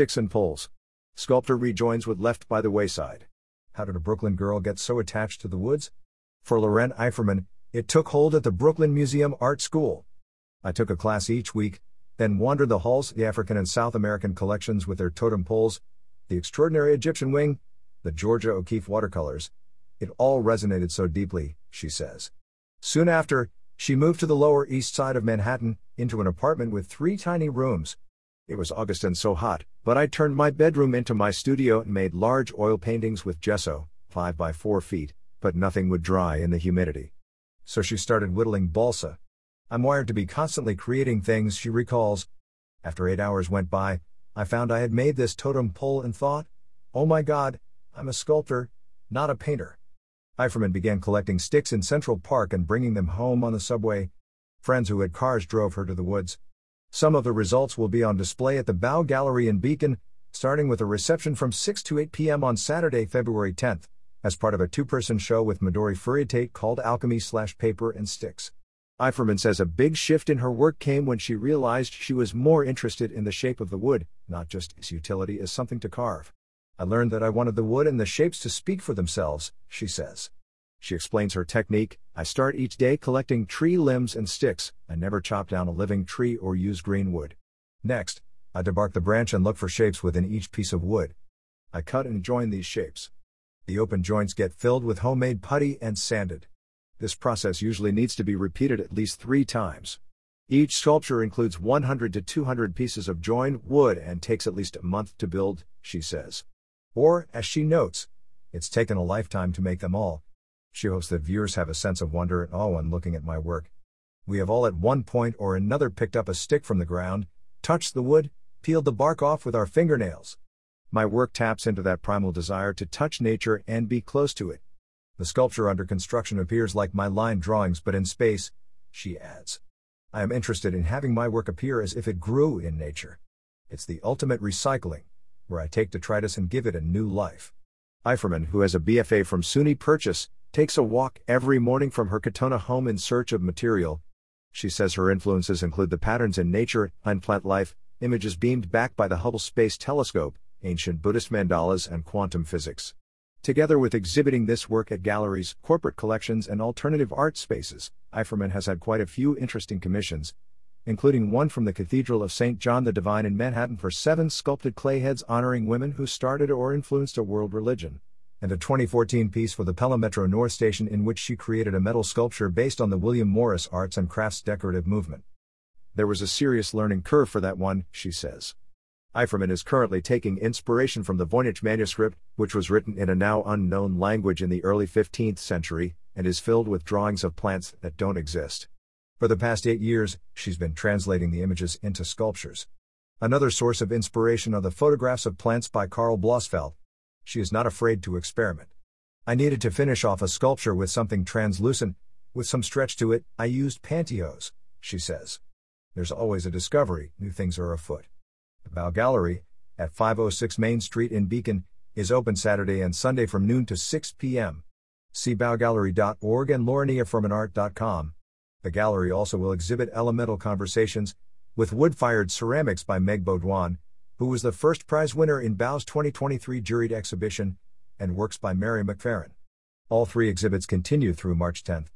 sticks and poles. Sculptor rejoins with Left by the Wayside. How did a Brooklyn girl get so attached to the woods? For Loren Eiferman, it took hold at the Brooklyn Museum Art School. I took a class each week, then wandered the halls, the African and South American collections with their totem poles, the extraordinary Egyptian wing, the Georgia O'Keeffe watercolors. It all resonated so deeply, she says. Soon after, she moved to the Lower East Side of Manhattan, into an apartment with three tiny rooms. It was August and so hot, but I turned my bedroom into my studio and made large oil paintings with gesso, 5 by 4 feet, but nothing would dry in the humidity. So she started whittling balsa. I'm wired to be constantly creating things, she recalls. After eight hours went by, I found I had made this totem pole and thought, oh my god, I'm a sculptor, not a painter. Eiferman began collecting sticks in Central Park and bringing them home on the subway. Friends who had cars drove her to the woods. Some of the results will be on display at the BAU Gallery in Beacon, starting with a reception from 6 to 8 p.m. on Saturday, February 10th, as part of a two person show with Midori Furutate called Alchemy Slash Paper and Sticks. Eiferman says a big shift in her work came when she realized she was more interested in the shape of the wood, not just its utility as something to carve. I learned that I wanted the wood and the shapes to speak for themselves, she says. She explains her technique I start each day collecting tree limbs and sticks, I never chop down a living tree or use green wood. Next, I debark the branch and look for shapes within each piece of wood. I cut and join these shapes. The open joints get filled with homemade putty and sanded. This process usually needs to be repeated at least three times. Each sculpture includes 100 to 200 pieces of joined wood and takes at least a month to build, she says. Or, as she notes, it's taken a lifetime to make them all. She hopes that viewers have a sense of wonder and awe when looking at my work. We have all at one point or another picked up a stick from the ground, touched the wood, peeled the bark off with our fingernails. My work taps into that primal desire to touch nature and be close to it. The sculpture under construction appears like my line drawings but in space, she adds. I am interested in having my work appear as if it grew in nature. It's the ultimate recycling where I take detritus and give it a new life. Eiferman, who has a BFA from SUNY Purchase, takes a walk every morning from her Katonah home in search of material. She says her influences include the patterns in nature and plant life, images beamed back by the Hubble Space Telescope, ancient Buddhist mandalas, and quantum physics. Together with exhibiting this work at galleries, corporate collections, and alternative art spaces, Eiferman has had quite a few interesting commissions, including one from the Cathedral of St. John the Divine in Manhattan for seven sculpted clay heads honoring women who started or influenced a world religion, and a 2014 piece for the Pelham Metro North Station in which she created a metal sculpture based on the William Morris Arts and Crafts decorative movement. There was a serious learning curve for that one, she says. Eiferman is currently taking inspiration from the Voynich manuscript, which was written in a now unknown language in the early 15th century, and is filled with drawings of plants that don't exist. For the past eight years, she's been translating the images into sculptures. Another source of inspiration are the photographs of plants by Karl Blossfeldt. She is not afraid to experiment. I needed to finish off a sculpture with something translucent, with some stretch to it, I used pantyhose, she says. There's always a discovery, new things are afoot. The BAU Gallery, at 506 Main Street in Beacon, is open Saturday and Sunday from noon to 6 p.m. See baugallery.org and loreneifermanart.com. The gallery also will exhibit elemental conversations with wood fired ceramics by Meg Baudouin, who was the first prize winner in BAU's 2023 juried exhibition, and works by Mary McFerrin. All three exhibits continue through March 10th.